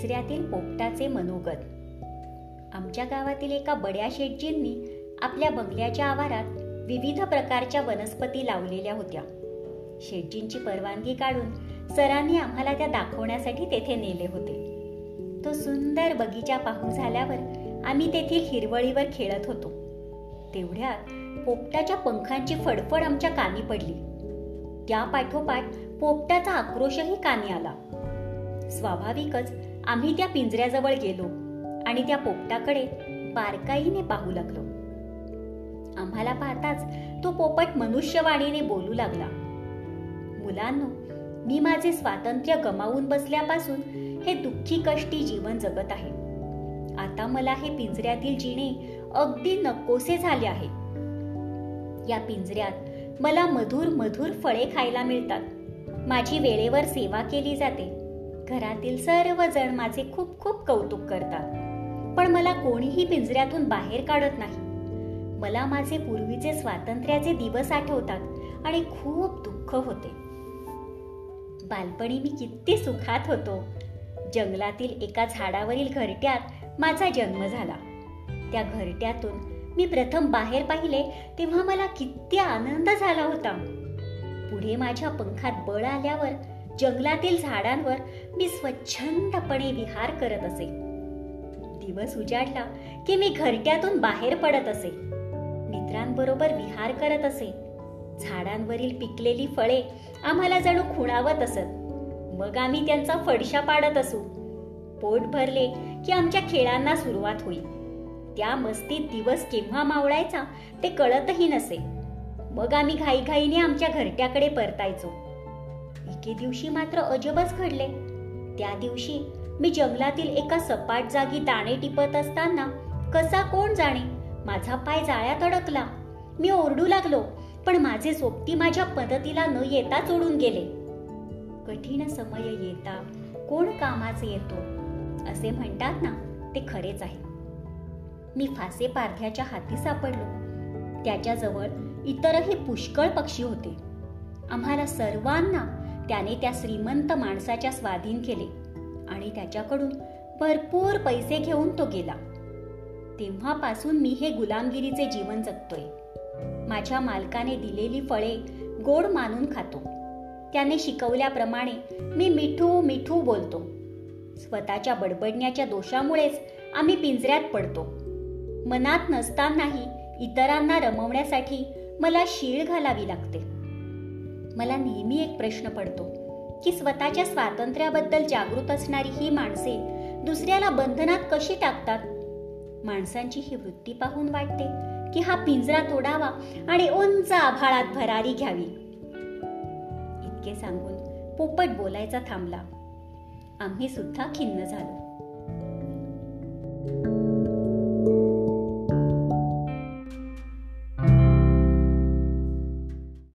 पिंजऱ्यातील पोपटाचे मनोगत. आमच्या गावातील एका बड्या शेटजींनी आपल्या बंगल्याच्या आवारात विविध प्रकारच्या वनस्पती लावलेल्या होत्या. शेटजींची परवानगी काढून सरांनी आम्हाला त्या दाखवण्यासाठी तेथे नेले होते. तो सुंदर बगीचा पाहून झाल्यावर आम्ही तेथील हिरवळीवर खेळत होतो. तेवढ्यात पोपटाच्या पंखांची फडफड आमच्या कानी पडली. त्या पाठोपाठ पोपटाचा आक्रोशही कानी आला. स्वाभाविकच आम्ही त्या पिंजऱ्याजवळ गेलो आणि त्या पोपटाकडे बारकाईने पाहू लागलो. आम्हाला पाहताच तो पोपट मनुष्यवाणीने बोलू लागला. मुलांनो मी माझे स्वातंत्र्य गमावून बसल्यापासून हे दुःखी कष्टी जीवन जगत आहे. आता मला हे पिंजऱ्यातील जिणे अगदी नकोसे झाले आहे या पिंजऱ्यात मला मधुर मधुर फळे खायला मिळतात. माझी वेळेवर सेवा केली जाते. घरातील सर्वजण माझे खूप खूप कौतुक करतात. पण मला कोणीही पिंजऱ्यातून बाहेर काढत नाही. मला माझे पूर्वीचे स्वातंत्र्याचे दिवस आठवतात आणि खूप दुःख होते. बालपणी मी किती सुखात होतो. जंगलातील एका झाडावरील घरट्यात माझा जन्म झाला. त्या घरट्यातून मी प्रथम बाहेर पाहिले तेव्हा मला किती आनंद झाला होता. पुढे माझ्या पंखात बळ आल्यावर जंगलातील झाडांवर मी स्वच्छंदपणे विहार करत असे. दिवस उजाडला की मी घरट्यातून बाहेर पडत असे. मित्रांबरोबर विहार करत असे. झाडांवरील पिकलेली फळे आम्हाला जणू खुणावत असत. मग आम्ही त्यांचा फडशा पाडत असू. पोट भरले की आमच्या खेळांना सुरुवात होईल. त्या मस्तीत दिवस केव्हा मावळायचा ते कळतही नसे. मग आम्ही घाईघाईने आमच्या घरट्याकडे परतायचो. एके दिवशी मात्र अजबच घडले. त्या दिवशी मी जंगलातील एका सपाट जागी दाणे टिपत असताना कसा कोण जाणे माझा पाय जाळ्यात अडकला. मी ओरडू लागलो पण माझे सोबती माझ्या पद्धतीला न येता चोडून गेले. कठीण समय येता कोण कामाचे येतो असे म्हणतात ना ते खरेच आहे. मी फासे पारध्याच्या हाती सापडलो. त्याच्याजवळ इतरही पुष्कळ पक्षी होते. आम्हाला सर्वांना त्याने त्या श्रीमंत माणसाच्या स्वाधीन केले आणि त्याच्याकडून भरपूर पैसे घेऊन तो गेला. तेव्हापासून मी हे गुलामगिरीचे जीवन जगतोय. माझ्या मालकाने दिलेली फळे गोड मानून खातो. त्याने शिकवल्याप्रमाणे मी मिठू मिठू बोलतो. स्वतःच्या बडबडण्याच्या दोषामुळेच आम्ही पिंजऱ्यात पडतो. मनात नसतानाही इतरांना रमवण्यासाठी मला शीळ घालावी लागते. मला नेहमी एक प्रश्न पडतो की स्वतःच्या स्वातंत्र्याबद्दल जागृत असणारी ही माणसे दुसऱ्याला बंधनात कशी टाकतात? माणसांची ही वृत्ती पाहून वाटते की हा पिंजरा तोडावा आणि उंच आभाळात भरारी घ्यावी. इतके सांगून पोपट बोलायचा थांबला. आम्ही सुद्धा खिन्न झालो.